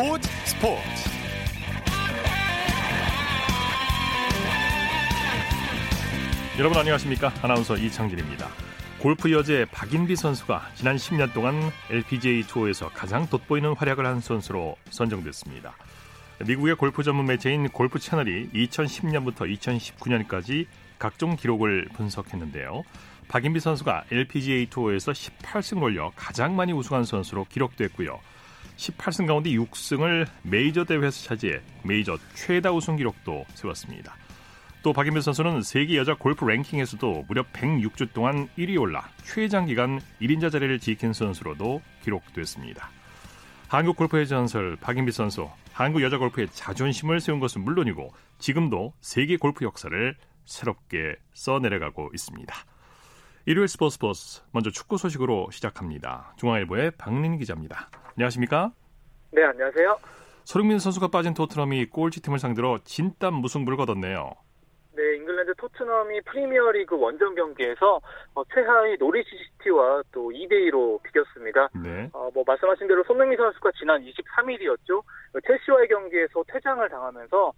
스포츠 스포츠. 여러분 안녕하십니까? 아나운서 이창진입니다. 골프 여제 박인비 선수가 지난 10년 동안 LPGA 투어에서 가장 돋보이는 활약을 한 선수로 선정됐습니다. 미국의 골프 전문 매체인 골프 채널이 2010년부터 2019년까지 각종 기록을 분석했는데요. 박인비 선수가 LPGA 투어에서 18승을 올려 가장 많이 우승한 선수로 기록됐고요. 18승 가운데 6승을 메이저 대회에서 차지해 메이저 최다 우승 기록도 세웠습니다. 또 박인비 선수는 세계 여자 골프 랭킹에서도 무려 106주 동안 1위 올라 최장 기간 1인자 자리를 지킨 선수로도 기록됐습니다. 한국 골프의 전설 박인비 선수, 한국 여자 골프의 자존심을 세운 것은 물론이고 지금도 세계 골프 역사를 새롭게 써내려가고 있습니다. 일요일 스포츠 버스 먼저 축구 소식으로 시작합니다. 중앙일보의 박린 기자입니다. 안녕하십니까? 네, 안녕하세요. 손흥민 선수가 빠진 토트넘이 꼴찌팀을 상대로 진땀 무승부를 거뒀네요. 네, 잉글랜드 토트넘이 프리미어리그 원정 경기에서 어, 최하위 노리치 시티와 또 2대 2로 비겼습니다. 네. 어, 뭐 말씀하신 대로 손흥민 선수가 지난 23일이었죠. 첼시와의 경기에서 퇴장을 당하면서 어,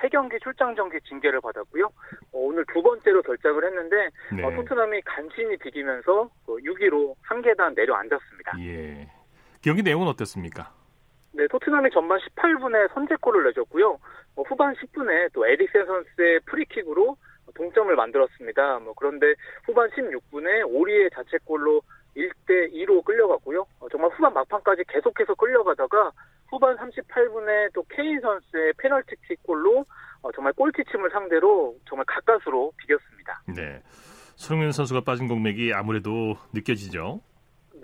세 경기 출장 정지 징계를 받았고요. 어, 오늘 두 번째로 결장을 했는데 네. 어, 토트넘이 간신히 비기면서 6위로 한 계단 내려앉았습니다. 예. 경기 내용은 어땠습니까? 네, 토트넘이 전반 18분에 선제골을 내줬고요. 후반 10분에 또 에릭센 선수의 프리킥으로 동점을 만들었습니다. 뭐 그런데 후반 16분에 오리의 자책골로 1대 2로 끌려갔고요. 정말 후반 막판까지 계속해서 끌려가다가 후반 38분에 또 케인 선수의 페널티킥 골로 어, 정말 꼴찌팀을 상대로 정말 가까스로 비겼습니다. 네. 손흥민 선수가 빠진 공맥이 아무래도 느껴지죠.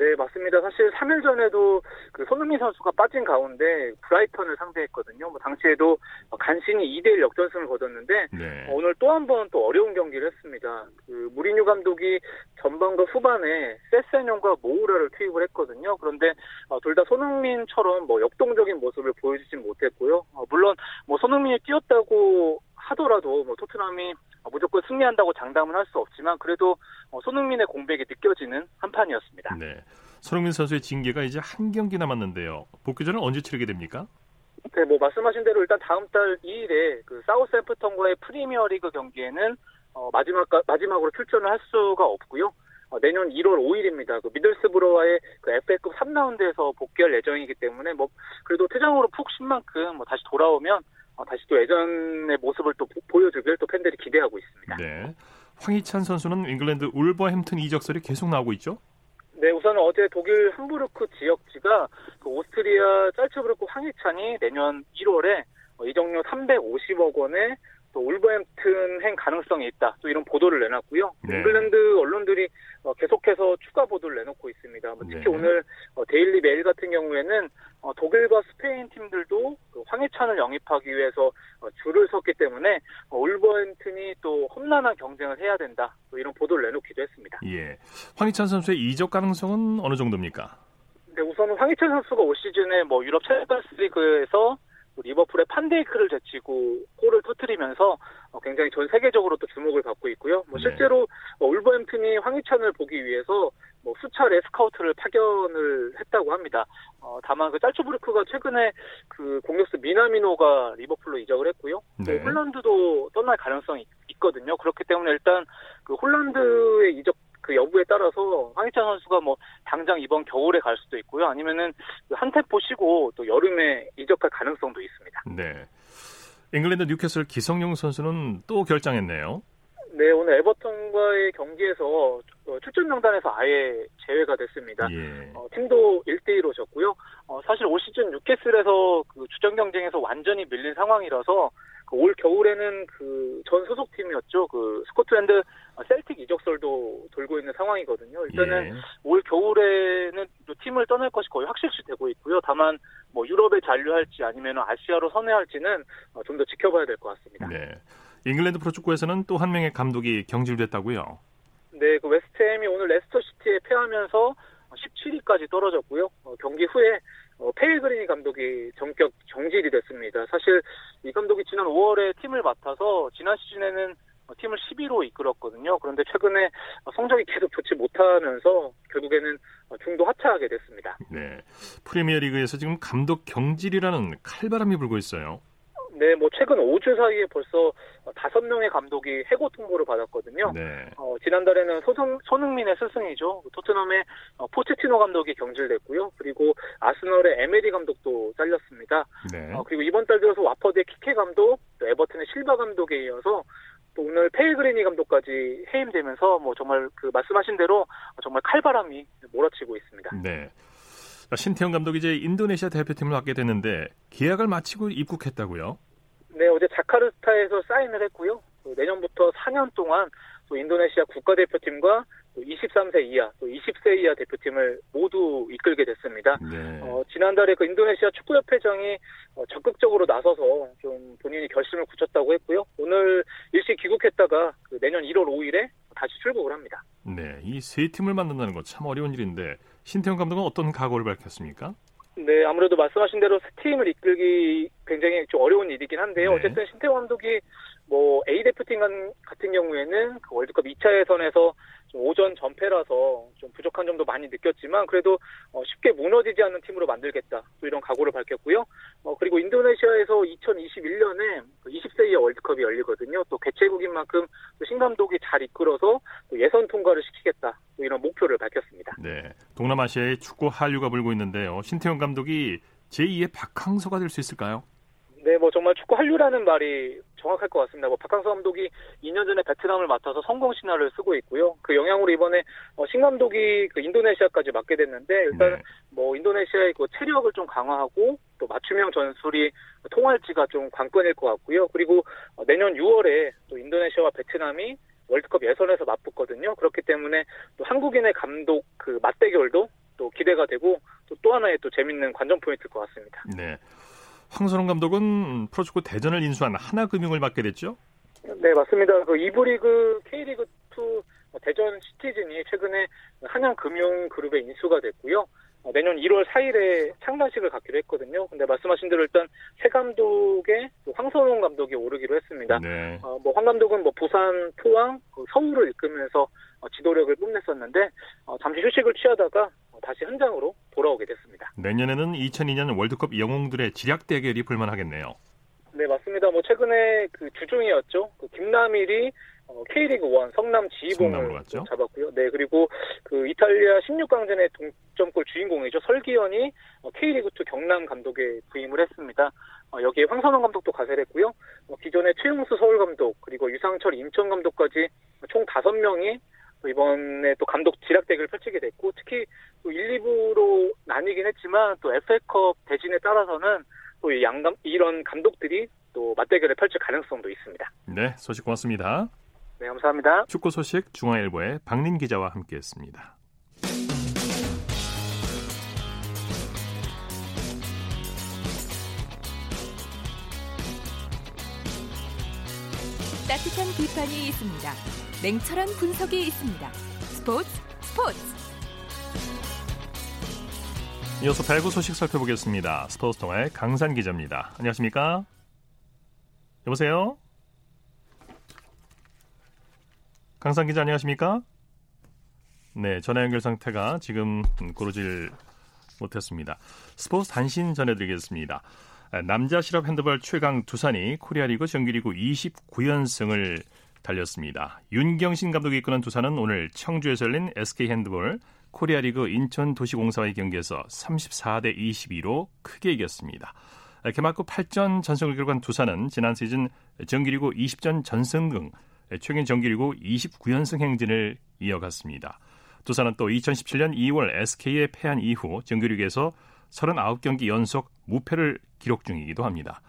네, 맞습니다. 사실 3일 전에도 그 손흥민 선수가 빠진 가운데 브라이턴을 상대했거든요. 뭐 당시에도 간신히 2대1 역전승을 거뒀는데 네. 오늘 또 한 번 또 어려운 경기를 했습니다. 그 무리뉴 감독이 전반과 후반에 세세뇽과 모우라를 투입을 했거든요. 그런데 어, 둘다 손흥민처럼 뭐 역동적인 모습을 보여주진 못했고요. 어, 물론 뭐 손흥민이 뛰었다고 하더라도 뭐 토트넘이 무조건 승리한다고 장담은 할수 없지만 그래도 어, 손흥민의 공백이 느껴지는 한 판이었습니다. 네. 손흥민 선수의 징계가 이제 한 경기 남았는데요. 복귀전은 언제 치르게 됩니까? 네, 뭐 말씀하신 대로 일단 다음 달 2일에 그 사우스앰프턴과의 프리미어리그 경기에는 어, 마지막 마지막으로 출전을 할 수가 없고요. 어, 내년 1월 5일입니다. 그 미들스브로와의 그 FA급 3라운드에서 복귀할 예정이기 때문에 뭐 그래도 퇴장으로 푹 쉰 만큼 뭐 다시 돌아오면 어, 다시 또 예전의 모습을 또 보여주길 또 팬들이 기대하고 있습니다. 네. 황희찬 선수는 잉글랜드 울버햄튼 이적설이 계속 나오고 있죠? 네, 우선 어제 독일 함부르크 지역지가 그 오스트리아 짤츠부르크 황희찬이 내년 1월에 이적료 350억 원에 또 울버햄튼 행 가능성이 있다. 또 이런 보도를 내놨고요. 네. 잉글랜드 언론들이 어, 계속해서 추가 보도를 내놓고 있습니다. 뭐 특히 네. 오늘 어, 데일리 메일 같은 경우에는 어, 독일과 스페인 팀들도 그 황희찬을 영입하기 위해서 줄을 섰기 때문에 울버햄튼이 또 험난한 경쟁을 해야 된다. 또 이런 보도를 내놓기도 했습니다. 예, 황희찬 선수의 이적 가능성은 어느 정도입니까? 네, 우선은 황희찬 선수가 올 시즌에 뭐 유럽 챔피언스 리그에서 리버풀의 판데이크를 제치고 골을 터트리면서 어, 굉장히 전 세계적으로 또 주목을 받고 있고요. 뭐 네. 실제로 네. 울버햄튼이 황희찬을 보기 위해서 뭐 수차례 스카우트를 파견을 했다고 합니다. 어, 다만 그 짤츠부르크가 최근에 그 공격수 미나미노가 리버풀로 이적을 했고요. 네. 홀란드도 떠날 가능성이 있거든요. 그렇기 때문에 일단 그 홀란드의 이적 그 여부에 따라서 황희찬 선수가 뭐 당장 이번 겨울에 갈 수도 있고요. 아니면은 그 한 템포 쉬고 또 여름에 이적할 가능성도 있습니다. 네. 잉글랜드 뉴캐슬 기성용 선수는 또 결장했네요. 네, 오늘 에버턴과의 경기에서 어, 출전 명단에서 아예 제외가 됐습니다. 예. 어, 팀도 1대1로 졌고요. 어, 사실 올 시즌 뉴캐슬에서 그 주전 경쟁에서 완전히 밀린 상황이라서 그 올 겨울에는 그 전 소속팀이었죠. 그 스코틀랜드 셀틱 이적설도 돌고 있는 상황이거든요. 일단은 예. 올 겨울에는 팀을 떠날 것이 거의 확실시 되고 있고요. 다만 뭐 유럽에 잔류할지 아니면 아시아로 선회할지는 어, 좀더 지켜봐야 될 것 같습니다. 네. 잉글랜드 프로축구에서는 또 한 명의 감독이 경질됐다고요. 네, 그 웨스트햄이 오늘 레스터 시티에 패하면서 17위까지 떨어졌고요. 어, 경기 후에 어, 페예그리니 감독이 전격 경질이 됐습니다. 사실 이 감독이 지난 5월에 팀을 맡아서 지난 시즌에는 팀을 10위로 이끌었거든요. 그런데 최근에 성적이 계속 좋지 못하면서 결국에는 중도 하차하게 됐습니다. 네. 프리미어리그에서 지금 감독 경질이라는 칼바람이 불고 있어요. 네, 뭐 최근 5주 사이에 벌써 다섯 명의 감독이 해고 통보를 받았거든요. 네. 어, 지난달에는 소승, 손흥민의 스승이죠. 토트넘의 어, 포체티노 감독이 경질됐고요. 그리고 아스널의 에메리 감독도 잘렸습니다. 네. 어, 그리고 이번 달 들어서 와퍼드의 키케 감독, 또 에버튼의 실바 감독에 이어서 또 오늘 페예그리니 감독까지 해임되면서 뭐 정말 그 말씀하신 대로 정말 칼바람이 몰아치고 있습니다. 네. 신태영 감독이 이제 인도네시아 대표팀을 맡게 됐는데 계약을 마치고 입국했다고요? 네, 어제 자카르타에서 사인을 했고요. 내년부터 4년 동안 또 인도네시아 국가대표팀과 또 23세 이하, 또 20세 이하 대표팀을 모두 이끌게 됐습니다. 네. 어, 지난달에 그 인도네시아 축구협회장이 어, 적극적으로 나서서 좀 본인이 결심을 굳혔다고 했고요. 오늘 일시 귀국했다가 그 내년 1월 5일에 다시 출국을 합니다. 네, 이 세 팀을 만든다는 거참 어려운 일인데 신태용 감독은 어떤 각오를 밝혔습니까? 네, 아무래도 말씀하신 대로 세 팀을 이끌기 굉장히 좀 어려운 일이긴 한데요. 네. 어쨌든 신태용 감독이 뭐 A 대표팀 같은 경우에는 그 월드컵 2차 예선에서 오전 전패라서 좀 부족한 점도 많이 느꼈지만 그래도 어, 쉽게 무너지지 않는 팀으로 만들겠다 또 이런 각오를 밝혔고요. 어, 그리고 인도네시아에서 2021년에 20세 그 월드컵이 열리거든요. 또 개최국인 만큼 또 신 감독이 잘 이끌어서 또 예선 통과를 시키겠다 또 이런 목표를 밝혔습니다. 네, 동남아시아의 축구 한류가 불고 있는데요. 신태용 감독이 제2의 박항서가 될 수 있을까요? 네, 뭐 정말 축구 한류라는 말이 정확할 것 같습니다. 뭐 박항서 감독이 2년 전에 베트남을 맡아서 성공 신화를 쓰고 있고요. 그 영향으로 이번에 어, 신 감독이 그 인도네시아까지 맡게 됐는데 일단 네. 뭐 인도네시아의 그 체력을 좀 강화하고 또 맞춤형 전술이 통할지가 좀 관건일 것 같고요. 그리고 어, 내년 6월에 또 인도네시아와 베트남이 월드컵 예선에서 맞붙거든요. 그렇기 때문에 또 한국인의 감독 그 맞대결도 또 기대가 되고 또, 또 하나의 또 재밌는 관전 포인트일 것 같습니다. 네. 황선홍 감독은 프로축구 대전을 인수한 하나금융을 맡게 됐죠? 네, 맞습니다. 그 2부 리그 K리그 2 대전 시티즌이 최근에 한양금융그룹에 인수가 됐고요. 어, 내년 1월 4일에 창단식을 갖기로 했거든요. 근데 말씀하신 대로 일단 새 감독에 황선홍 감독이 오르기로 했습니다. 네. 어, 뭐황 감독은 뭐 부산, 포항, 그 서울을 이끌면서 어, 지도력을 뽐냈었는데 어, 잠시 휴식을 취하다가 어, 다시 현장으로 돌아오게 됐습니다. 내년에는 2002년 월드컵 영웅들의 지략 대결이 불만하겠네요. 네 맞습니다. 뭐 최근에 그 주중이었죠. 그 김남일이 어, K리그 1 성남 지휘봉을 잡았고요. 네 그리고 그 이탈리아 16강전의 동점골 주인공이죠 설기현이 어, K리그 2 경남 감독에 부임을 했습니다. 어, 여기에 황선홍 감독도 가세했고요. 어, 기존의 최용수 서울 감독 그리고 유상철 인천 감독까지 총 5명이 이번에 또 감독 지략 대결을 펼치게 됐고 특히 또 1, 2부로 나뉘긴 했지만 또 FA컵 대진에 따라서는 또 양감 이런 감독들이 또 맞대결을 펼칠 가능성도 있습니다. 네, 소식 고맙습니다. 네, 감사합니다. 축구 소식 중앙일보의 박린 기자와 함께했습니다. 따뜻한 비판이 있습니다. 냉철한 분석이 있습니다. 스포츠 스포츠. 이어서 배구 소식 살펴보겠습니다. 스포츠 통화의 강산 기자입니다. 안녕하십니까? 여보세요? 강산 기자 안녕하십니까? 네, 전화 연결 상태가 지금 고르질 못했습니다. 스포츠 단신 전해드리겠습니다. 남자 실업 핸드볼 최강 두산이 코리아리그 정규리그 29연승을 달렸습니다. 윤경신 감독이 이끄는 두산은 오늘 청주에서 열린 SK 핸드볼 코리아리그 인천 도시공사와의 경기에서 34대 22로 크게 이겼습니다. 개막 후 8전 전승을 기록한 두산은 지난 시즌 정규리그 20전 전승 등 최근 정규리그 29연승 행진을 이어갔습니다. 두산은 또 2017년 2월 SK에 패한 이후 정규리그에서 39경기 연속 무패를 기록 중이기도 합니다.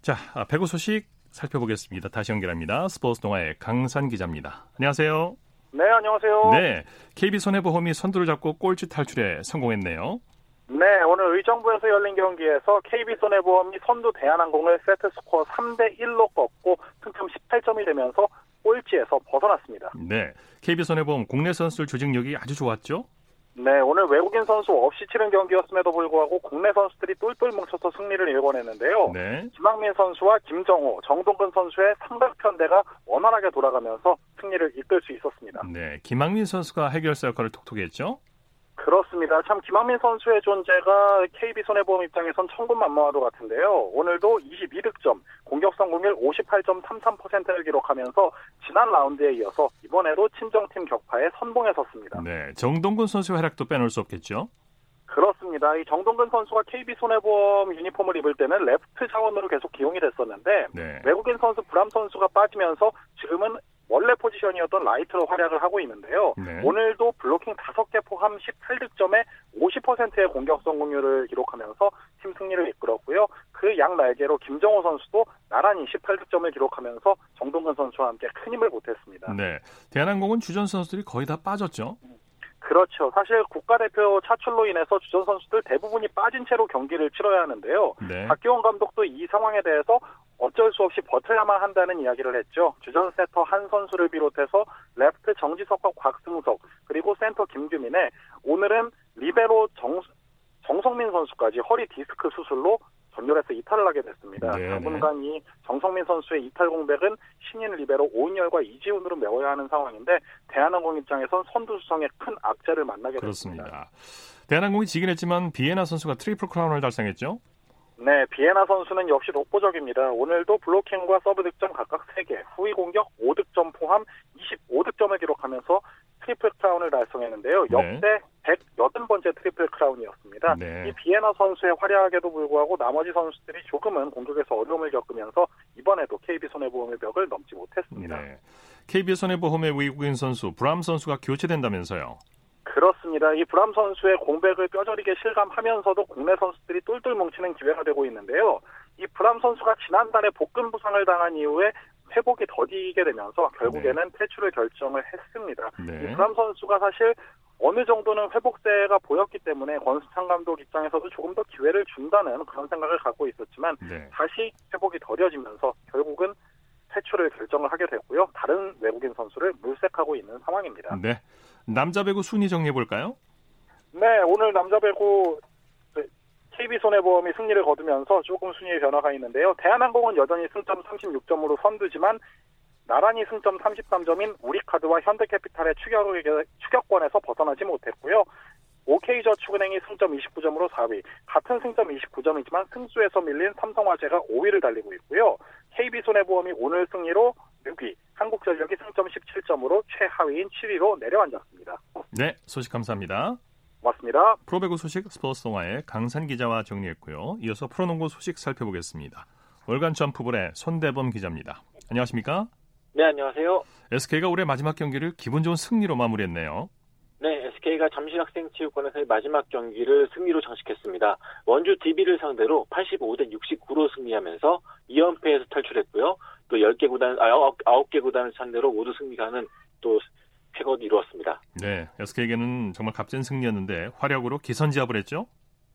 자, 배구 소식 살펴보겠습니다. 다시 연결합니다. 스포츠 동아의 강산 기자입니다. 안녕하세요. 네, 안녕하세요. 네, KB손해보험이 선두를 잡고 꼴찌 탈출에 성공했네요. 네, 오늘 의정부에서 열린 경기에서 KB손해보험이 선두 대한항공을 세트스코어 3대 1로 꺾고 승점 18점이 되면서 꼴찌에서 벗어났습니다. 네, KB손해보험 국내 선수 조직력이 아주 좋았죠? 네, 오늘 외국인 선수 없이 치른 경기였음에도 불구하고 국내 선수들이 똘똘 뭉쳐서 승리를 일궈냈는데요. 네. 김학민 선수와 김정호, 정동근 선수의 삼각편대가 원활하게 돌아가면서 승리를 이끌 수 있었습니다. 네, 김학민 선수가 해결사 역할을 톡톡히 했죠? 그렇습니다. 참 김학민 선수의 존재가 KB 손해보험 입장에선 천군만마와도 같은데요. 오늘도 22득점, 공격 성공률 58.33%를 기록하면서 지난 라운드에 이어서 이번에도 친정팀 격파에 선봉에 섰습니다. 네, 정동근 선수의 활약도 빼놓을 수 없겠죠. 그렇습니다. 이 정동근 선수가 KB 손해보험 유니폼을 입을 때는 레프트 자원으로 계속 기용이 됐었는데 네. 외국인 선수 브람 선수가 빠지면서 지금은 원래 포지션이었던 라이트로 활약을 하고 있는데요. 네. 오늘도 블로킹 5개 포함 18득점에 50%의 공격 성공률을 기록하면서 팀 승리를 이끌었고요. 그 양 날개로 김정호 선수도 나란히 18득점을 기록하면서 정동근 선수와 함께 큰 힘을 보탰습니다. 네. 대한항공은 주전 선수들이 거의 다 빠졌죠. 그렇죠. 사실 국가대표 차출로 인해서 주전 선수들 대부분이 빠진 채로 경기를 치러야 하는데요. 네. 박기원 감독도 이 상황에 대해서 어쩔 수 없이 버텨야만 한다는 이야기를 했죠. 주전 세터 한선수를 비롯해서 레프트 정지석과 곽승석 그리고 센터 김규민의 오늘은 리베로 정, 정성민 선수까지 허리 디스크 수술로 전열에서 이탈을 하게 됐습니다. 네, 네. 당분간 이 정성민 선수의 이탈 공백은 신인 리베로 오은렬과 이지훈으로 메워야 하는 상황인데 대한항공 입장에선 선두 수성의 큰 악재를 만나게 그렇습니다. 됐습니다. 대한항공이 지긴 했지만 비에나 선수가 트리플 크라운을 달성했죠? 네, 비예나 선수는 역시 독보적입니다. 오늘도 블로킹과 서브 득점 각각 3개, 후위 공격 5득점 포함 25득점을 기록하면서 트리플 크라운을 달성했는데요. 네. 역대 180번째 트리플 크라운이었습니다. 네. 이 비예나 선수의 활약에도 불구하고 나머지 선수들이 조금은 공격에서 어려움을 겪으면서 이번에도 KB 손해보험의 벽을 넘지 못했습니다. 네. KB 손해보험의 외국인 선수 브람 선수가 교체된다면서요. 그렇습니다. 이 브람 선수의 공백을 뼈저리게 실감하면서도 국내 선수들이 똘똘 뭉치는 기회가 되고 있는데요. 이 브람 선수가 지난달에 복근 부상을 당한 이후에 회복이 더디게 되면서 결국에는 네. 퇴출을 결정을 했습니다. 네. 이 브람 선수가 사실 어느 정도는 회복세가 보였기 때문에 권수창 감독 입장에서도 조금 더 기회를 준다는 그런 생각을 갖고 있었지만 네. 다시 회복이 더뎌지면서 결국은 퇴출을 결정을 하게 됐고요. 다른 외국인 선수를 물색하고 있는 상황입니다. 네. 남자 배구 순위 정리해 볼까요? 네, 오늘 남자 배구 KB손해보험이 승리를 거두면서 조금 순위의 변화가 있는데요. 대한항공은 여전히 승점 36점으로 선두지만 나란히 승점 33점인 우리카드와 현대캐피탈의 추격, 추격권에서 벗어나지 못했고요. OK저축은행이 승점 29점으로 4위, 같은 승점 29점이지만 승수에서 밀린 삼성화재가 5위를 달리고 있고요. KB손해보험이 오늘 승리로 6위, 한국전력이 승점 17점으로 최하위인 7위로 내려앉았습니다. 네, 소식 감사합니다. 고맙습니다. 프로배구 소식 스포츠 동아의 강산 기자와 정리했고요. 이어서 프로농구 소식 살펴보겠습니다. 월간 점프볼의 손대범 기자입니다. 안녕하십니까? 네, 안녕하세요. SK가 올해 마지막 경기를 기분 좋은 승리로 마무리했네요. 네, SK가 잠실학생체육관에서의 마지막 경기를 승리로 장식했습니다. 원주 DB를 상대로 85대 69로 승리하면서 2연패에서 탈출했고요. 또 10개 구단, 아, 9, 개 구단을 상대로 모두 승리하는 또 쾌거도 이루었습니다. 네, SK에게는 정말 값진 승리였는데 화력으로 기선지압을 했죠?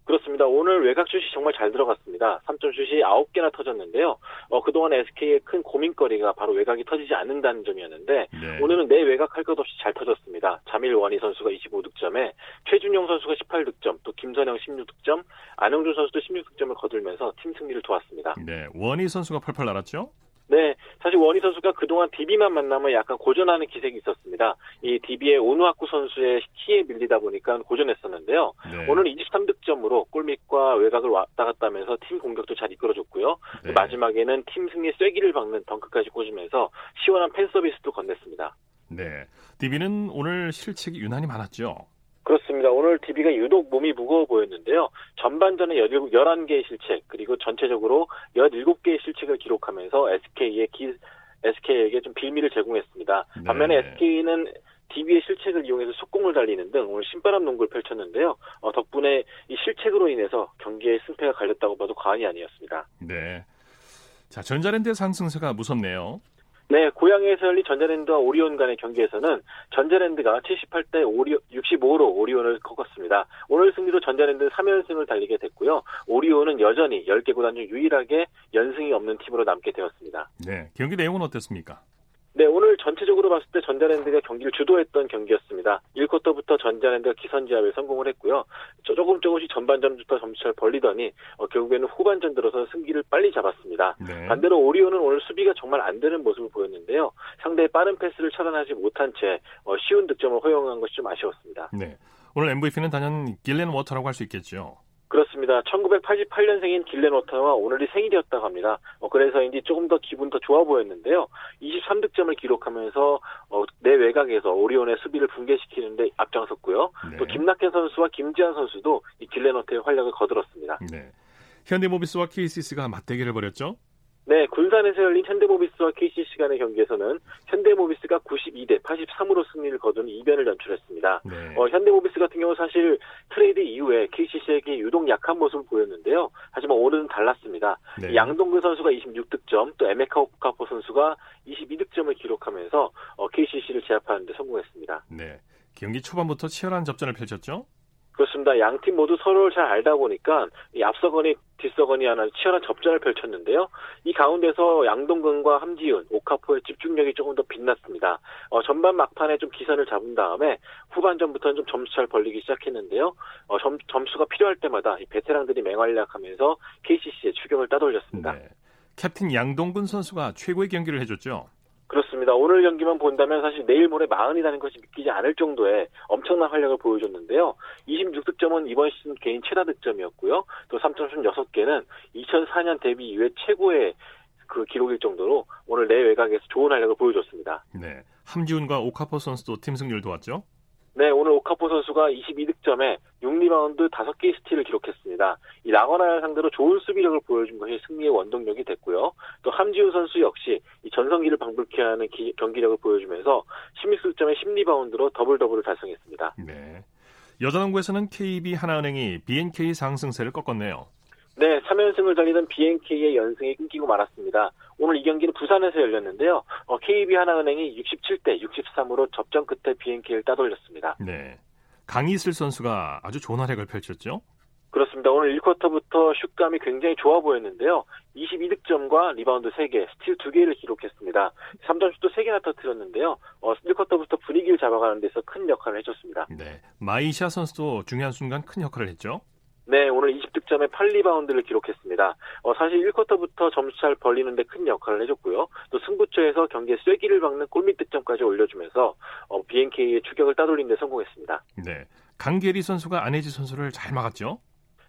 그렇습니다. 오늘 외곽 슛이 정말 잘 들어갔습니다. 3점 슛이 9개나 터졌는데요. 어, 그동안 SK의 큰 고민거리가 바로 외곽이 터지지 않는다는 점이었는데 네. 오늘은 내 외곽 할 것 없이 잘 터졌습니다. 자밀 원희 선수가 25득점에 최준용 선수가 18득점, 또 김선영 16득점, 안영준 선수도 16득점을 거들면서 팀 승리를 도왔습니다. 네, 원희 선수가 펄펄 날았죠? 네, 사실 원희 선수가 그동안 DB만 만나면 약간 고전하는 기색이 있었습니다. 이 DB의 오누아쿠 선수의 키에 밀리다 보니까 고전했었는데요. 네. 오늘 23득점으로 골밑과 외곽을 왔다 갔다 하면서 팀 공격도 잘 이끌어줬고요. 네. 마지막에는 팀 승리 쐐기를 박는 덩크까지 꽂으면서 시원한 팬 서비스도 건넸습니다. 네, DB는 오늘 실책이 유난히 많았죠. 그렇습니다. 오늘 DB가 유독 몸이 무거워 보였는데요. 전반전에 11개의 실책, 그리고 전체적으로 17개의 실책을 기록하면서 SK의 기, SK에게 좀 빌미를 제공했습니다. 네. 반면에 SK는 DB의 실책을 이용해서 속공을 달리는 등 오늘 신바람 농구를 펼쳤는데요. 어, 덕분에 이 실책으로 인해서 경기의 승패가 갈렸다고 봐도 과언이 아니었습니다. 네. 자, 전자랜드의 상승세가 무섭네요. 네, 고향에서 열린 전자랜드와 오리온 간의 경기에서는 전자랜드가 78대 오리, 65로 오리온을 꺾었습니다. 오늘 승리로 전자랜드는 3연승을 달리게 됐고요. 오리온은 여전히 10개 구단 중 유일하게 연승이 없는 팀으로 남게 되었습니다. 네, 경기 내용은 어땠습니까? 네, 오늘 전체적으로 봤을 때 전자랜드가 경기를 주도했던 경기였습니다. 1쿼터부터 전자랜드가 기선제압에 성공을 했고요. 조금 조금씩 전반전부터 점수를 벌리더니 어, 결국에는 후반전 들어서 승기를 빨리 잡았습니다. 네. 반대로 오리온은 오늘 수비가 정말 안 되는 모습을 보였는데요. 상대의 빠른 패스를 차단하지 못한 채 어, 쉬운 득점을 허용한 것이 좀 아쉬웠습니다. 네. 오늘 MVP는 단연 길렌워터라고 할 수 있겠죠. 그렇습니다. 1988년생인 길렌워터가 오늘이 생일이었다고 합니다. 어, 그래서인지 조금 더 기분 더 좋아 보였는데요. 23득점을 기록하면서 어, 내외곽에서 오리온의 수비를 붕괴시키는데 앞장섰고요. 네. 또 김낙현 선수와 김지완 선수도 이 워터의 활약을 거들었습니다. 네. 현대모비스와 KCC가 맞대결을 벌였죠? 네, 군산에서 열린 현대모비스와 KCC 간의 경기에서는 현대모비스가 92대 83으로 승리를 거둔 이변을 연출했습니다. 네. 어, 현대모비스 같은 경우 사실 트레이드 이후에 KCC에게 유독 약한 모습을 보였는데요. 하지만 오늘은 달랐습니다. 네. 양동근 선수가 26득점, 또 에메카 오카포 선수가 22득점을 기록하면서 어, KCC를 제압하는 데 성공했습니다. 네. 경기 초반부터 치열한 접전을 펼쳤죠? 그렇습니다. 양 팀 모두 서로를 잘 알다 보니까 이 앞서거니 뒤서거니 하는 치열한 접전을 펼쳤는데요. 이 가운데서 양동근과 함지훈, 오카포의 집중력이 조금 더 빛났습니다. 어, 전반 막판에 좀 기선을 잡은 다음에 후반전부터는 좀 점수 잘 벌리기 시작했는데요. 어, 점, 점수가 필요할 때마다 이 베테랑들이 맹활약하면서 KCC의 추격을 따돌렸습니다. 네. 캡틴 양동근 선수가 최고의 경기를 해줬죠. 그렇습니다. 오늘 경기만 본다면 사실 내일 모레 마흔이라는 것이 믿기지 않을 정도의 엄청난 활약을 보여줬는데요. 26득점은 이번 시즌 개인 최다 득점이었고요. 또 3점슛 6개는 2004년 데뷔 이후에 최고의 그 기록일 정도로 오늘 내외곽에서 좋은 활약을 보여줬습니다. 네. 함지훈과 오카포 선수도 팀 승리를 도왔죠? 네, 오카포 선수가 22득점에 6리바운드 5개의 스틸을 기록했습니다. 이 라건아를 상대로 좋은 수비력을 보여준 것이 승리의 원동력이 됐고요. 또 함지훈 선수 역시 이 전성기를 방불케 하는 기, 경기력을 보여주면서 16득점에 10리바운드로 더블 더블을 달성했습니다. 네. 여자농구에서는 KB 하나은행이 BNK 상승세를 꺾었네요. 네, 3연승을 달리던 BNK의 연승이 끊기고 말았습니다. 오늘 이 경기는 부산에서 열렸는데요. 어, KB 하나은행이 67대 63으로 접전 끝에 BNK를 따돌렸습니다. 네. 강이슬 선수가 아주 좋은 활약을 펼쳤죠? 그렇습니다. 오늘 1쿼터부터 슛감이 굉장히 좋아 보였는데요. 22득점과 리바운드 3개, 스틸 2개를 기록했습니다. 3점슛도 3개나 터뜨렸는데요. 어, 1쿼터부터 분위기를 잡아가는 데서 큰 역할을 해줬습니다. 네. 마이샤 선수도 중요한 순간 큰 역할을 했죠? 네, 오늘 20득점에 8리바운드를 기록했습니다. 어, 사실 1쿼터부터 점수차를 벌리는데 큰 역할을 해줬고요. 또 승부처에서 경기에 쐐기를 박는 골밑 득점까지 올려주면서 어, BNK의 추격을 따돌린 데 성공했습니다. 네, 강계리 선수가 안혜지 선수를 잘 막았죠?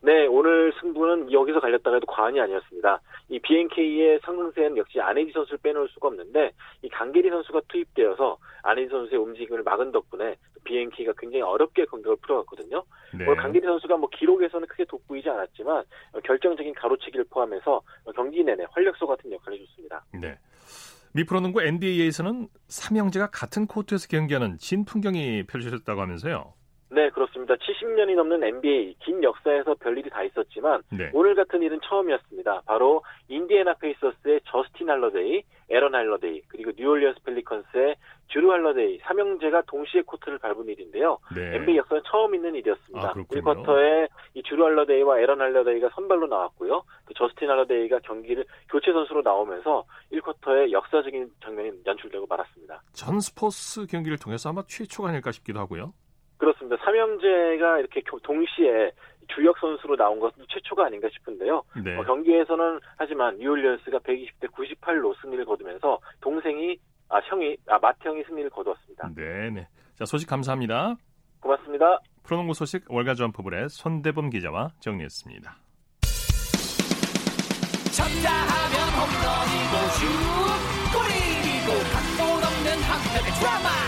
네, 오늘 승부는 여기서 갈렸다가 해도 과언이 아니었습니다. 이 BNK의 상승세는 역시 안혜지 선수를 빼놓을 수가 없는데 이 강계리 선수가 투입되어서 안혜지 선수의 움직임을 막은 덕분에 BNK가 굉장히 어렵게 공격을 풀어갔거든요. 네. 오늘 강계리 선수가 뭐 기록에서는 크게 돋보이지 않았지만 결정적인 가로채기를 포함해서 경기 내내 활력소 같은 역할을 해줬습니다. 네. 미프로농구 NBA에서는 삼형제가 같은 코트에서 경기하는 진풍경이 펼쳐졌다고 하면서요. 네, 그렇습니다. 70년이 넘는 NBA 긴 역사에서 별일이 다 있었지만 네. 오늘 같은 일은 처음이었습니다. 바로 인디애나 페이서스의 저스틴 할러데이, 애런 할러데이, 그리고 뉴올리언스 펠리컨스의 즈루 할러데이 삼형제가 동시에 코트를 밟은 일인데요. 네. NBA 역사상 처음 있는 일이었습니다. 아, 1쿼터에 이 즈루 할러데이와 애런 할러데이가 선발로 나왔고요. 또 저스틴 할러데이가 경기를 교체 선수로 나오면서 1쿼터에 역사적인 장면이 연출되고 말았습니다. 전 스포츠 경기를 통해서 아마 최초가 아닐까 싶기도 하고요. 그렇습니다. 삼형제가 이렇게 동시에 주력 선수로 나온 것은 최초가 아닌가 싶은데요. 네. 어, 경기에서는 하지만 뉴올리언스가 120대 98로 승리를 거두면서 동생이 아 형이 아 마트 형이 승리를 거두었습니다. 네네. 자 소식 감사합니다. 고맙습니다. 프로농구 소식 월가 점프볼의 손대범 기자와 정리했습니다. 쳤다 하면 홈런이고 슛 골이고 각본 없는 한편의 드라마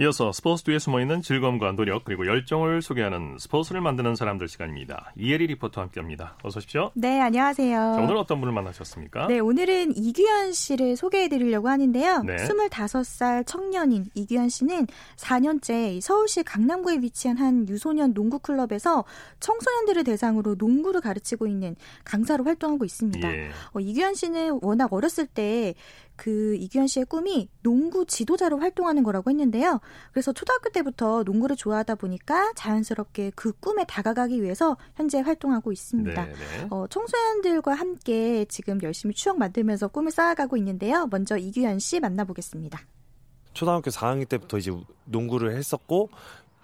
이어서 스포츠 뒤에 숨어있는 즐거움과 노력 그리고 열정을 소개하는 스포츠를 만드는 사람들 시간입니다. 이혜리 리포터와 함께합니다. 어서 오십시오. 네, 안녕하세요. 자, 오늘 어떤 분을 만나셨습니까? 네, 오늘은 이규현 씨를 소개해드리려고 하는데요. 네. 25살 청년인 이규현 씨는 4년째 서울시 강남구에 위치한 한 유소년 농구 클럽에서 청소년들을 대상으로 농구를 가르치고 있는 강사로 활동하고 있습니다. 예. 어, 이규현 씨는 워낙 어렸을 때 그 이규현 씨의 꿈이 농구 지도자로 활동하는 거라고 했는데요. 그래서 초등학교 때부터 농구를 좋아하다 보니까 자연스럽게 그 꿈에 다가가기 위해서 현재 활동하고 있습니다. 네, 네. 어, 청소년들과 함께 지금 열심히 추억 만들면서 꿈을 쌓아가고 있는데요. 먼저 이규현 씨 만나보겠습니다. 초등학교 4학년 때부터 이제 농구를 했었고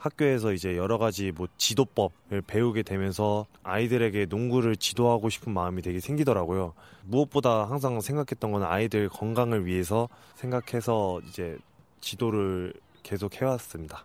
학교에서 이제 여러 가지 뭐 지도법을 배우게 되면서 아이들에게 농구를 지도하고 싶은 마음이 되게 생기더라고요. 무엇보다 항상 생각했던 건 아이들 건강을 위해서 생각해서 이제 지도를 계속 해왔습니다.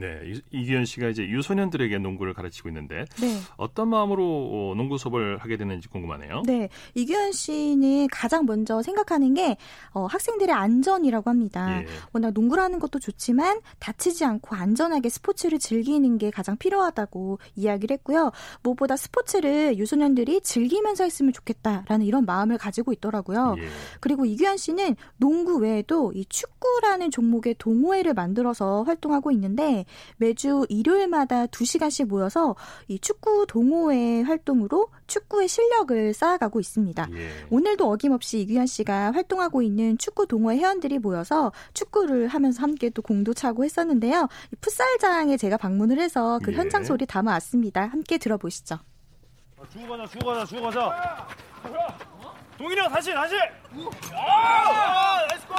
네, 이기현 씨가 이제 유소년들에게 농구를 가르치고 있는데 네. 어떤 마음으로 어, 농구 수업을 하게 되는지 궁금하네요. 네, 이기현 씨는 가장 먼저 생각하는 게 어, 학생들의 안전이라고 합니다. 예. 워낙 농구라는 것도 좋지만 다치지 않고 안전하게 스포츠를 즐기는 게 가장 필요하다고 이야기를 했고요. 무엇보다 스포츠를 유소년들이 즐기면서 했으면 좋겠다라는 이런 마음을 가지고 있더라고요. 예. 그리고 이규현 씨는 농구 외에도 이 축구라는 종목의 동호회를 만들어서 활동하고 있는데 매주 일요일마다 2시간씩 모여서 이 축구 동호회 활동으로 축구의 실력을 쌓아가고 있습니다. 예. 오늘도 어김없이 이규현 씨가 활동하고 있는 축구 동호회 회원들이 모여서 축구를 하면서 함께 또 공도 차고 했었는데요. 풋살장에 제가 방문을 해서 그 예. 현장 소리 담아왔습니다. 함께 들어보시죠. 아, 주고 가자, 주고 가자, 주고 가자. 동일이 형 다시, 다시. 아, 나이스 골!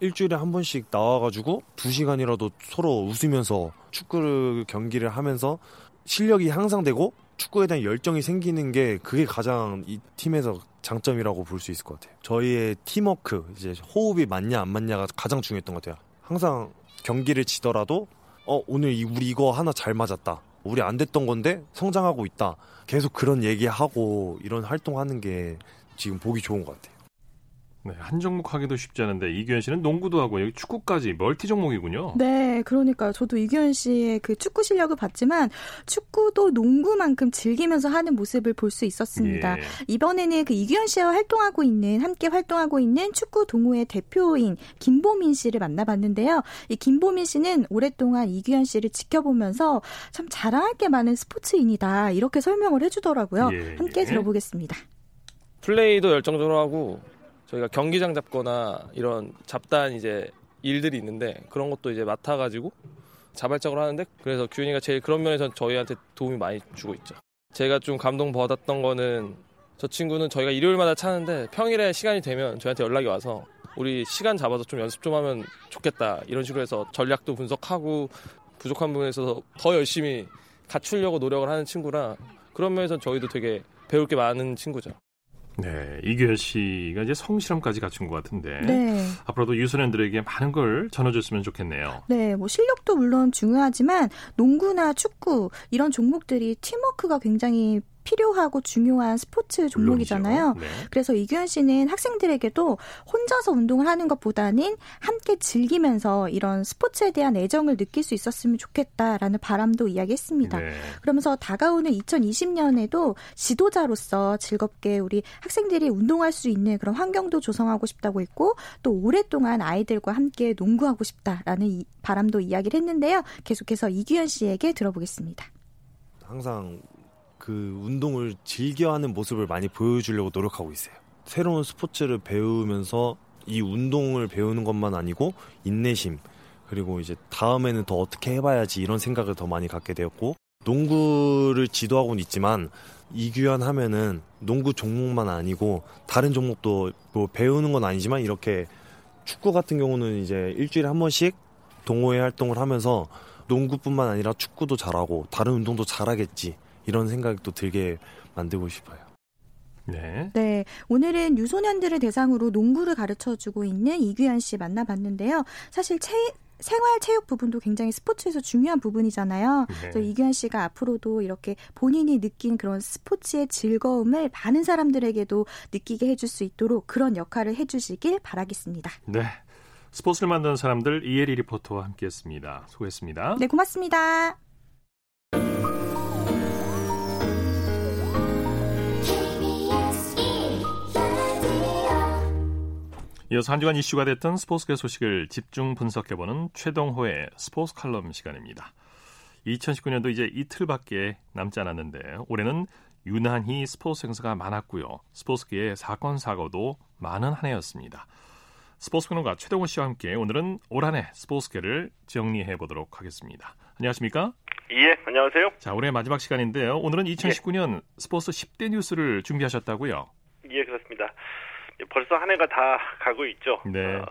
일주일에 한 번씩 나와가지고 두 시간이라도 서로 웃으면서 축구를 경기를 하면서 실력이 향상되고 축구에 대한 열정이 생기는 게 그게 가장 이 팀에서 장점이라고 볼 수 있을 것 같아요. 저희의 팀워크, 이제 호흡이 맞냐 안 맞냐가 가장 중요했던 것 같아요. 항상 경기를 지더라도 어 오늘 우리 이거 하나 잘 맞았다. 우리 안 됐던 건데 성장하고 있다. 계속 그런 얘기하고 이런 활동하는 게 지금 보기 좋은 것 같아요. 네, 한 종목 하기도 쉽지 않은데 이규현 씨는 농구도 하고 여기 축구까지 멀티 종목이군요. 네, 그러니까요. 저도 이규현 씨의 그 축구 실력을 봤지만 축구도 농구만큼 즐기면서 하는 모습을 볼 수 있었습니다. 예. 이번에는 그 이규현 씨와 활동하고 있는 함께 활동하고 있는 축구 동호회 대표인 김보민 씨를 만나봤는데요. 이 김보민 씨는 오랫동안 이규현 씨를 지켜보면서 참 자랑할 게 많은 스포츠인이다 이렇게 설명을 해주더라고요. 예. 함께 예. 들어보겠습니다. 플레이도 열정적으로 하고 저희가 경기장 잡거나 이런 잡다한 이제 일들이 있는데 그런 것도 이제 맡아가지고 자발적으로 하는데 그래서 규현이가 제일 그런 면에서 저희한테 도움이 많이 주고 있죠. 제가 좀 감동 받았던 거는 저 친구는 저희가 일요일마다 차는데 평일에 시간이 되면 저희한테 연락이 와서 우리 시간 잡아서 좀 연습 좀 하면 좋겠다 이런 식으로 해서 전략도 분석하고 부족한 부분에 있어서 더 열심히 갖추려고 노력을 하는 친구라 그런 면에서 저희도 되게 배울 게 많은 친구죠. 네, 이규현 씨가 이제 성실함까지 갖춘 것 같은데 네. 앞으로도 유소년들에게 많은 걸 전해줬으면 좋겠네요. 네, 뭐 실력도 물론 중요하지만 농구나 축구 이런 종목들이 팀워크가 굉장히 필요하고 중요한 스포츠 종목이잖아요. 네. 그래서 이규현 씨는 학생들에게도 혼자서 운동을 하는 것보다는 함께 즐기면서 이런 스포츠에 대한 애정을 느낄 수 있었으면 좋겠다라는 바람도 이야기했습니다. 네. 그러면서 다가오는 2020년에도 지도자로서 즐겁게 우리 학생들이 운동할 수 있는 그런 환경도 조성하고 싶다고 했고 또 오랫동안 아이들과 함께 농구하고 싶다라는 바람도 이야기를 했는데요. 계속해서 이규현 씨에게 들어보겠습니다. 항상 그 운동을 즐겨하는 모습을 많이 보여주려고 노력하고 있어요. 새로운 스포츠를 배우면서 이 운동을 배우는 것만 아니고 인내심 그리고 이제 다음에는 더 어떻게 해봐야지 이런 생각을 더 많이 갖게 되었고 농구를 지도하고는 있지만 이규현 하면은 농구 종목만 아니고 다른 종목도 뭐 배우는 건 아니지만 이렇게 축구 같은 경우는 이제 일주일에 한 번씩 동호회 활동을 하면서 농구뿐만 아니라 축구도 잘하고 다른 운동도 잘하겠지 이런 생각도 들게 만들고 싶어요. 네. 네. 오늘은 유소년들을 대상으로 농구를 가르쳐 주고 있는 이규현 씨 만나봤는데요. 사실 체, 생활 체육 부분도 굉장히 스포츠에서 중요한 부분이잖아요. 네. 그래서 이규현 씨가 앞으로도 이렇게 본인이 느낀 그런 스포츠의 즐거움을 많은 사람들에게도 느끼게 해줄 수 있도록 그런 역할을 해주시길 바라겠습니다. 네. 스포츠를 만드는 사람들 이혜리 리포터와 함께했습니다. 수고했습니다. 네, 고맙습니다. 이어서 한 주간 이슈가 됐던 스포츠계 소식을 집중 분석해보는 최동호의 스포츠 칼럼 시간입니다. 2019년도 이제 이틀밖에 남지 않았는데 올해는 유난히 스포츠 행사가 많았고요. 스포츠계의 사건 사고도 많은 한 해였습니다. 스포츠 평론가 최동원 씨와 함께 오늘은 올 한해 스포츠계를 정리해 보도록 하겠습니다. 안녕하십니까? 예, 안녕하세요. 자, 올해 마지막 시간인데요. 오늘은 2019년 예. 스포츠 10대 뉴스를 준비하셨다고요? 예, 그렇습니다. 벌써 한 해가 다 가고 있죠. 네. 어,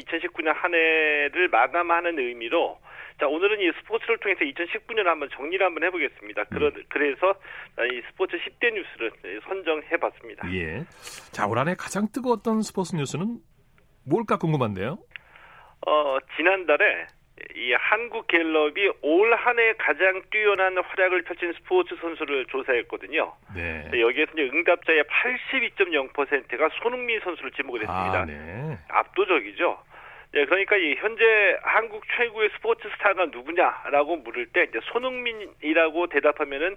2019년 한 해를 마감하는 의미로 자 오늘은 이 스포츠를 통해서 2019년을 한번 정리를 한번 해보겠습니다. 그러, 음. 그래서 이 스포츠 10대 뉴스를 선정해봤습니다. 예. 자올 한해 가장 뜨거웠던 스포츠 뉴스는 뭘까 궁금한데요. 어 지난달에 이 한국 갤럽이 올 한 해 가장 뛰어난 활약을 펼친 스포츠 선수를 조사했거든요. 네. 여기에서 이제 응답자의 82.0%가 손흥민 선수를 지목을 했습니다. 아, 네. 압도적이죠. 네, 그러니까 이 현재 한국 최고의 스포츠 스타가 누구냐라고 물을 때 이제 손흥민이라고 대답하면은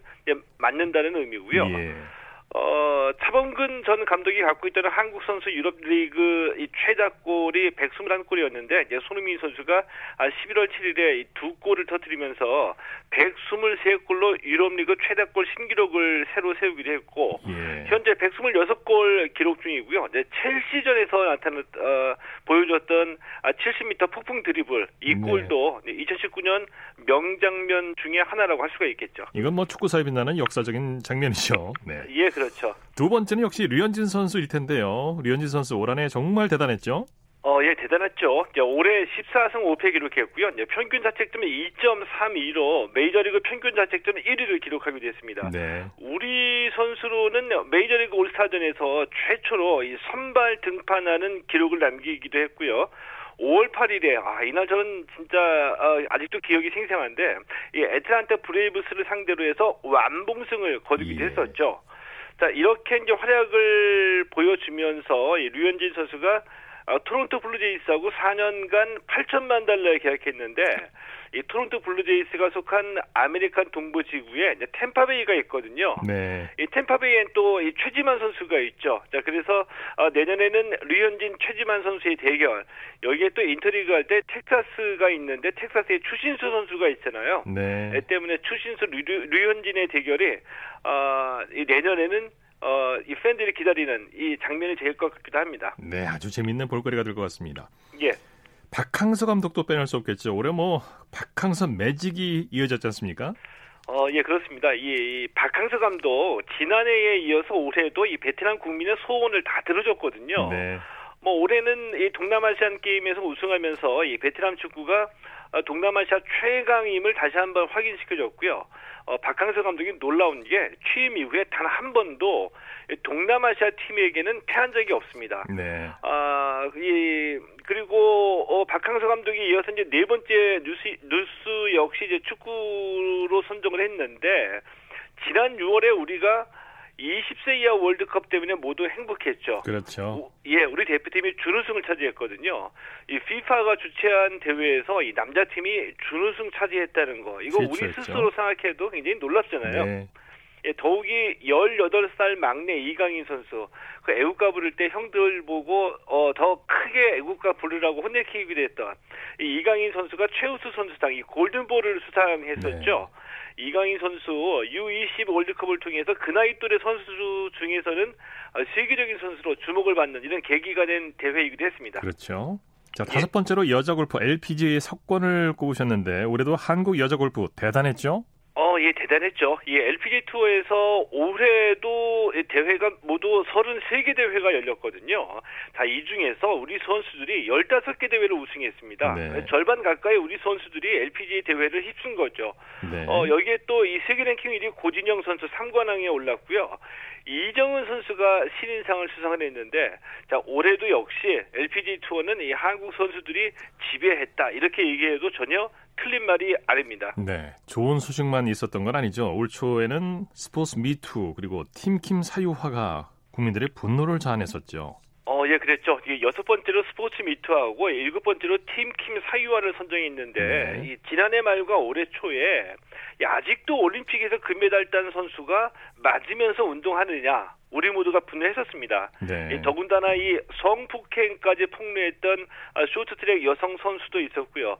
맞는다는 의미고요. 예. 어, 차범근 전 감독이 갖고 있던 한국 선수 유럽 리그 이 최다골이 121골이었는데 이제 손흥민 선수가 11월 7일에 두 골을 터뜨리면서 123골로 유럽 리그 최다골 신기록을 새로 세우기도 했고 예. 현재 126골 기록 중이고요. 이제 첼시전에서 나타났 어, 보여줬던 70m 폭풍 드리블 이 네. 골도 2019년 명장면 중에 하나라고 할 수가 있겠죠. 이건 뭐 축구사에 빛나는 역사적인 장면이죠. 네. 예, 그렇죠. 두 번째는 역시 류현진 선수일 텐데요. 류현진 선수 올 한해 정말 대단했죠. 어, 예, 대단했죠. 올해 14승 5패 기록했고요. 평균 자책점 2.32로 메이저리그 평균 자책점 1위를 기록하기도 했습니다. 네. 우리 선수로는 메이저리그 올스타전에서 최초로 이 선발 등판하는 기록을 남기기도 했고요. 5월 8일에 아 이날 저는 진짜 어, 아직도 기억이 생생한데 이 애틀란타 브레이브스를 상대로 해서 완봉승을 거두기도 예. 했었죠. 자 이렇게 이제 활약을 보여주면서 이 류현진 선수가 어, 토론토 블루제이스하고 4년간 8천만 달러에 계약했는데 이 토론토 블루제이스가 속한 아메리칸 동부 지구에 탬파베이가 있거든요. 네. 이 탬파베이엔 또 이 최지만 선수가 있죠. 자 그래서 어, 내년에는 류현진 최지만 선수의 대결 여기에 또 인터리그 할 때 텍사스가 있는데 텍사스의 추신수 선수가 있잖아요. 네. 이 때문에 추신수 류, 류현진의 대결이 어, 이 내년에는 어, 이 팬들이 기다리는 이 장면이 될 것 같기도 합니다. 네, 아주 재밌는 볼거리가 될 것 같습니다. 예. 박항서 감독도 빼놓을 수 없겠죠. 올해 뭐 박항서 매직이 이어졌지 않습니까? 어, 예, 그렇습니다. 이, 이 박항서 감독 지난해에 이어서 올해도 이 베테랑 국민의 소원을 다 들어줬거든요. 네. 뭐 올해는 이 동남아시안 게임에서 우승하면서 이 베트남 축구가 어, 동남아시아 최강임을 다시 한번 확인시켜줬고요. 어, 박항서 감독이 놀라운 게 취임 이후에 단 한 번도 동남아시아 팀에게는 패한 적이 없습니다. 네. 아, 이 그리고 어, 박항서 감독이 이어서 이제 네 번째 뉴스 뉴스 역시 이제 축구로 선정을 했는데 지난 6월에 우리가 20세 이하 월드컵 때문에 모두 행복했죠. 그렇죠. 예, 우리 대표팀이 준우승을 차지했거든요. 이 FIFA가 주최한 대회에서 이 남자팀이 준우승 차지했다는 거. 이거 우리 스스로 생각해도 굉장히 놀랍잖아요. 네. 예, 더욱이 18살 막내 이강인 선수. 그 애국가 부를 때 형들 보고 어, 더 크게 애국가 부르라고 혼내키기도 했던 이 이강인 선수가 최우수 선수상 이 골든볼을 수상했었죠. 네. 이강인 선수 U20 월드컵을 통해서 그 나이 또래 선수 중에서는 세계적인 선수로 주목을 받는 이런 계기가 된 대회이기도 했습니다. 그렇죠. 자, 다섯 예. 번째로 여자 골프 LPGA 석권을 꼽으셨는데 올해도 한국 여자 골프 대단했죠? 어, 예, 대단했죠. 이 LPG 투어에서 올해도 대회가 모두 33개 대회가 열렸거든요. 자, 이 중에서 우리 선수들이 15개 대회를 우승했습니다. 네. 절반 가까이 우리 선수들이 LPG 대회를 휩쓴 거죠. 네. 어, 여기에 또 이 세계 랭킹 1위 고진영 선수 3관왕에 올랐고요. 이정은 선수가 신인상을 수상을 했는데 자 올해도 역시 LPG 투어는 이 한국 선수들이 지배했다 이렇게 얘기해도 전혀 틀린 말이 아닙니다. 네, 좋은 소식만 있었던 건 아니죠. 올 초에는 스포츠 미투 그리고 팀킴 사유화가 국민들의 분노를 자아냈었죠. 어, 예, 그랬죠. 여섯 번째로 스포츠 미투하고 일곱 번째로 팀킴 사유화를 선정했는데 네. 이 지난해 말과 올해 초에 아직도 올림픽에서 금메달 딴 선수가 맞으면서 운동하느냐 우리 모두가 분노했었습니다. 네. 더군다나 이 성폭행까지 폭로했던 아, 쇼트트랙 여성 선수도 있었고요.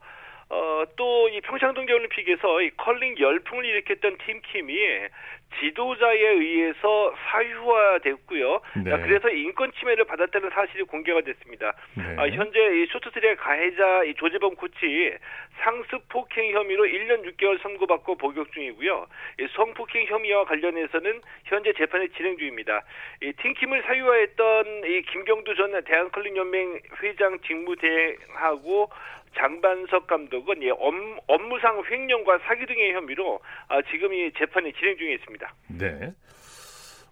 어, 또 이 평창 동계 올림픽에서 이 컬링 열풍을 일으켰던 팀킴이 지도자에 의해서 사유화됐고요. 네. 그래서 인권 침해를 받았다는 사실이 공개가 됐습니다. 네. 아, 현재 이 쇼트트랙 가해자 이 조재범 코치 상습 폭행 혐의로 1년 6개월 선고받고 복역 중이고요. 이 성폭행 혐의와 관련해서는 현재 재판이 진행 중입니다. 이 팀킴을 사유화했던 이 김경두 전 대한컬링연맹 회장 직무대행하고 장반석 감독은 예, 업무상 횡령과 사기 등의 혐의로 아, 지금 이 재판이 진행 중에 있습니다. 네.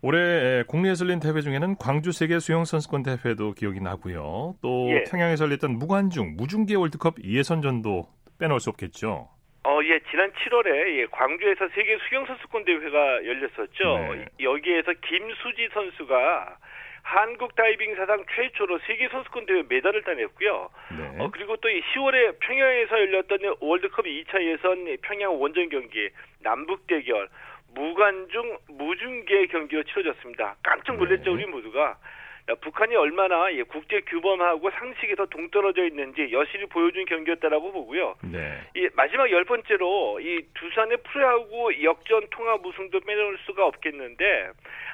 올해 국내에서 열린 대회 중에는 광주 세계 수영 선수권 대회도 기억이 나고요. 또 예. 평양에서 열렸던 무관중 무중계 월드컵 예선전도 빼놓을 수 없겠죠. 어, 예, 지난 7월에 예, 광주에서 세계 수영 선수권 대회가 열렸었죠. 네. 여기에서 김수지 선수가 한국 다이빙 사상 최초로 세계 선수권 대회 메달을 따냈고요. 네. 어, 그리고 또 10월에 평양에서 열렸던 월드컵 2차 예선 평양 원정 경기 남북 대결 무관중 무중계 경기로 치러졌습니다. 깜짝 놀랐죠, 네. 우리 모두가. 북한이 얼마나 국제 규범하고 상식에서 동떨어져 있는지 여실히 보여준 경기였다라고 보고요. 네. 이 마지막 열 번째로 이 두산의 프로야구 역전 통합 우승도 빼놓을 수가 없겠는데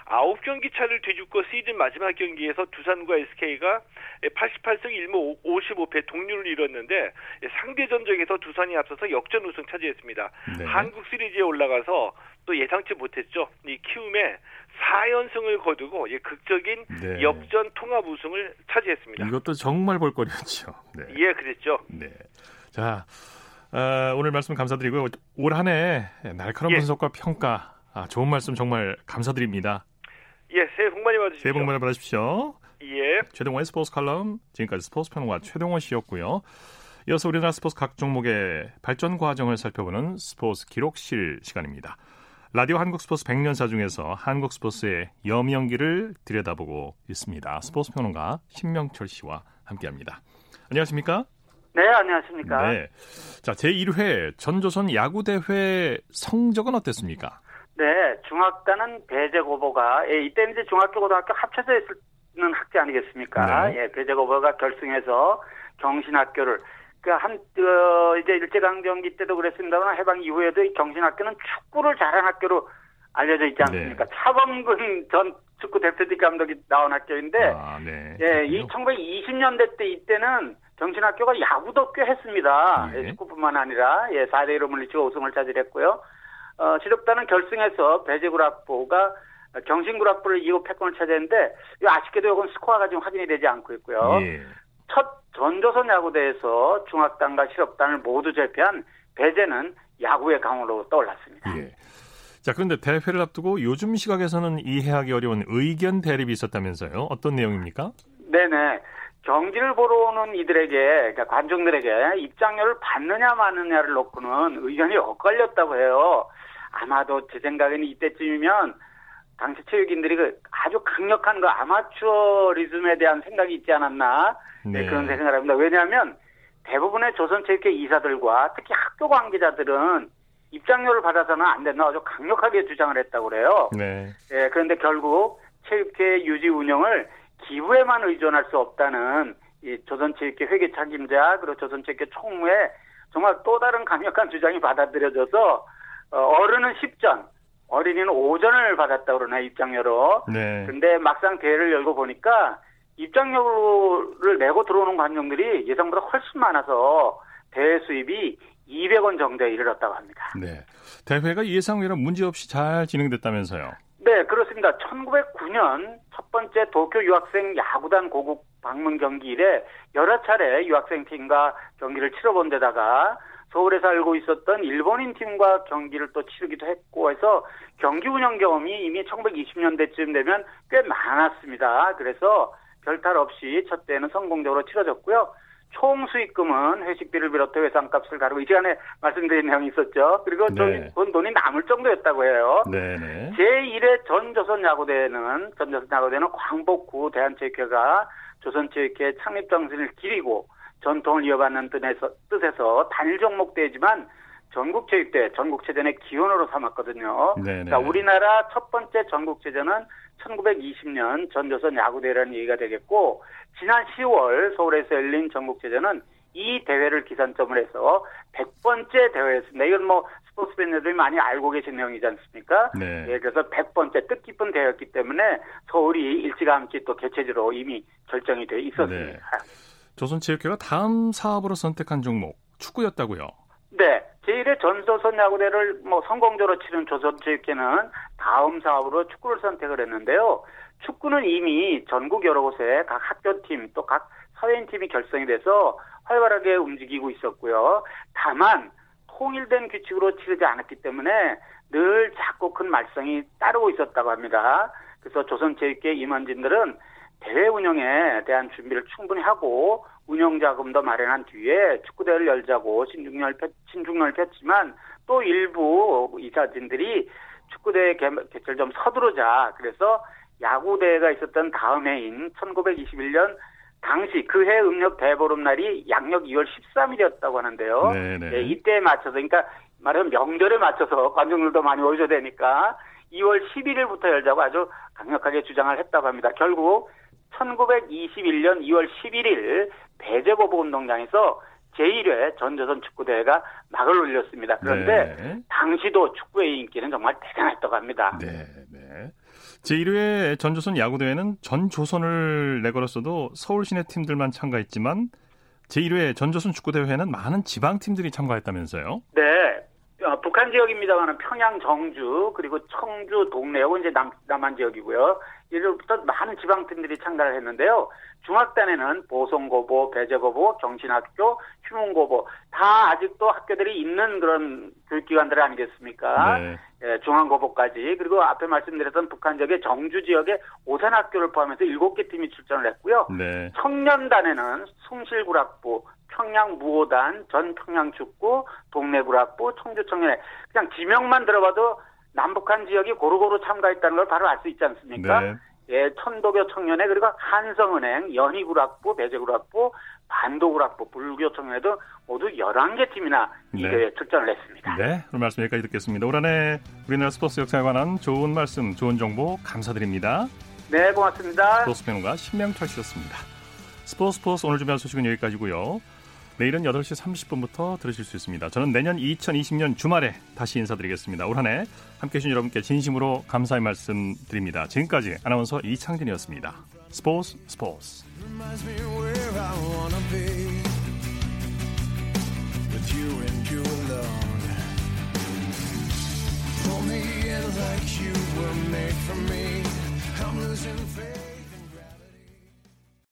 아홉 경기 차를 뒤집고 시즌 마지막 경기에서 두산과 SK가 88승 1무 55패 동률을 이뤘는데 상대 전적에서 두산이 앞서서 역전 우승 차지했습니다. 네. 한국 시리즈에 올라가서 또 예상치 못했죠. 이 키움에 4연승을 거두고 극적인 네. 역전 통합 우승을 차지했습니다. 이것도 정말 볼거리였죠. 네. 예, 그랬죠. 네. 자, 어, 오늘 말씀 감사드리고요. 올 한 해 날카로운 예. 분석과 평가, 아, 좋은 말씀 정말 감사드립니다. 예, 새해 복 많이 받으십시오. 새해 복 많이 받으십시오. 예. 최동원의 스포츠 칼럼, 지금까지 스포츠 평론가 최동원 씨였고요. 이어서 우리나라 스포츠 각 종목의 발전 과정을 살펴보는 스포츠 기록실 시간입니다. 라디오 한국 스포츠 100년사 중에서 한국 스포츠의 여명기를 들여다보고 있습니다. 스포츠 평론가 신명철 씨와 함께합니다. 안녕하십니까? 네, 안녕하십니까? 네. 자, 제1회 전조선 야구대회 성적은 어땠습니까? 네, 중학단은 배제고보가, 예, 이때는 이제 중학교, 고등학교 합쳐서 있는 학제 아니겠습니까? 네. 예, 배제고보가 결승해서 경신학교를 그한 어, 이제 일제강점기 때도 그랬습니다만 해방 이후에도 경신학교는 축구를 잘하는 학교로 알려져 있지 않습니까? 네. 차범근 전 축구 대표팀 감독이 나온 학교인데, 아, 네. 예, 이 1920년대 때 이때는 경신학교가 야구도 꽤 했습니다. 네. 예, 축구뿐만 아니라 예, 4대 1로 물리치고 우승을 차지했고요. 어, 지력단은 결승에서 배제구락부가 경신구락부를 이후 패권을 차지했는데 아쉽게도 이건 스코어가 지금 확인이 되지 않고 있고요. 예. 첫 전조선 야구대에서 중학단과 실업단을 모두 제패한 배제는 야구의 강으로 떠올랐습니다. 예. 자, 그런데 대회를 앞두고 요즘 시각에서는 이해하기 어려운 의견 대립이 있었다면서요? 어떤 내용입니까? 네네. 경기를 보러 오는 이들에게, 그러니까 관중들에게 입장료를 받느냐 마느냐를 놓고는 의견이 엇갈렸다고 해요. 아마도 제 생각에는 이때쯤이면 당시 체육인들이 그 아주 강력한 그 아마추어리즘에 대한 생각이 있지 않았나 네. 네, 그런 생각을 합니다. 왜냐하면 대부분의 조선체육회 이사들과 특히 학교 관계자들은 입장료를 받아서는 안 된다 아주 강력하게 주장을 했다고 그래요. 네. 예, 그런데 결국 체육회 유지 운영을 기부에만 의존할 수 없다는 이 조선체육회 회계 책임자 그리고 조선체육회 총무의 정말 또 다른 강력한 주장이 받아들여져서 어, 어른은 10전, 어린이는 5전을 받았다고 그러네 입장료로. 네. 근데 막상 대회를 열고 보니까 입장료를 내고 들어오는 관중들이 예상보다 훨씬 많아서 대회 수입이 200원 정도에 이르렀다고 합니다. 네. 대회가 예상외로 문제없이 잘 진행됐다면서요? 네, 그렇습니다. 1909년 첫 번째 도쿄 유학생 야구단 고국 방문 경기 이래 여러 차례 유학생 팀과 경기를 치러본 데다가 서울에 살고 있었던 일본인 팀과 경기를 또 치르기도 했고 해서 경기 운영 경험이 이미 1920년대쯤 되면 꽤 많았습니다. 그래서 별탈 없이 첫 대회는 성공적으로 치러졌고요. 총 수익금은 회식비를 비롯해 회상값을 가르고 이 시간에 말씀드린 내용이 있었죠. 그리고 네. 돈, 돈이 남을 정도였다고 해요. 네네. 제1회 전조선 야구대회는 전조선 야구대회는 광복구 대한체육회가 조선체육회 창립 정신을 기리고 전통을 이어받는 뜻에서, 뜻에서 단일 종목 대회지만 전국체육대, 전국체전의 기원으로 삼았거든요. 네네. 그러니까 우리나라 첫 번째 전국체전은 1920년 전조선 야구대회라는 얘기가 되겠고 지난 10월 서울에서 열린 전국체전은 이 대회를 기산점을 해서 100번째 대회였습니다. 이건 뭐 스포츠 팬들이 많이 알고 계신 내용이지 않습니까? 네. 예, 그래서 100번째 뜻깊은 대회였기 때문에 서울이 일찌감치 또 개최지로 이미 결정이 돼 있었습니다. 네. 조선체육회가 다음 사업으로 선택한 종목 축구였다고요? 네. 제1회 전조선 야구대를 뭐 성공적으로 치른 조선체육회는 다음 사업으로 축구를 선택을 했는데요. 축구는 이미 전국 여러 곳에 각 학교팀 또 각 사회인팀이 결성이 돼서 활발하게 움직이고 있었고요. 다만 통일된 규칙으로 치르지 않았기 때문에 늘 작고 큰 말썽이 따르고 있었다고 합니다. 그래서 조선체육회 임원진들은 대회 운영에 대한 준비를 충분히 하고 운영 자금도 마련한 뒤에 축구대회를 열자고 신중을, 신중을 폈지만 또 일부 이사진들이 축구대회 개최를 좀 서두르자 그래서 야구대회가 있었던 다음 해인 1921년 당시 그 해 음력 대보름날이 양력 2월 13일이었다고 하는데요. 네, 이때에 맞춰서 그러니까 말하면 명절에 맞춰서 관중들도 많이 오셔야 되니까 2월 11일부터 열자고 아주 강력하게 주장을 했다고 합니다. 결국 1921년 2월 11일 배제고보 운동장에서 제1회 전조선 축구대회가 막을 올렸습니다. 그런데 네. 당시도 축구의 인기는 정말 대단했다고 합니다. 네, 네. 제1회 전조선 야구대회는 전조선을 내걸었어도 서울 시내 팀들만 참가했지만 제1회 전조선 축구대회에는 많은 지방팀들이 참가했다면서요? 네. 어, 북한 지역입니다만 평양, 정주, 그리고 청주, 동래, 이건 이제 남, 남한 지역이고요. 이로부터 많은 지방팀들이 참가를 했는데요. 중학단에는 보성고보, 배재고보, 경신학교, 휴문고보 다 아직도 학교들이 있는 그런 교육기관들 아니겠습니까? 네. 예, 중앙고보까지 그리고 앞에 말씀드렸던 북한 지역의 정주 지역의 오산학교를 포함해서 7개 팀이 출전을 했고요. 네. 청년단에는 숭실구락부, 평양무호단, 전평양축구, 동래구락부, 청주 청년회 그냥 지명만 들어봐도 남북한 지역이 고루고루 참가했다는 걸 바로 알 수 있지 않습니까? 네. 예, 천도교 청년회 그리고 한성은행, 연희구락부, 배재구락부, 반도구락부, 불교청년회도 모두 11개 팀이나 이 네. 대회에 출전을 했습니다. 네, 그럼 말씀 여기까지 듣겠습니다. 올 한해 우리나라 스포츠 역사에 관한 좋은 말씀, 좋은 정보 감사드립니다. 네, 고맙습니다. 스포츠 평론가 신명철 씨였습니다. 스포츠 스포츠 오늘 준비한 소식은 여기까지고요. 내일은 8시 30분부터 들으실 수 있습니다. 저는 내년 2020년 주말에 다시 인사드리겠습니다. 올 한 해 함께해 주신 여러분께 진심으로 감사의 말씀 드립니다. 지금까지 아나운서 이창진이었습니다. 스포츠 스포츠 like you were made for me. I'm losing faith.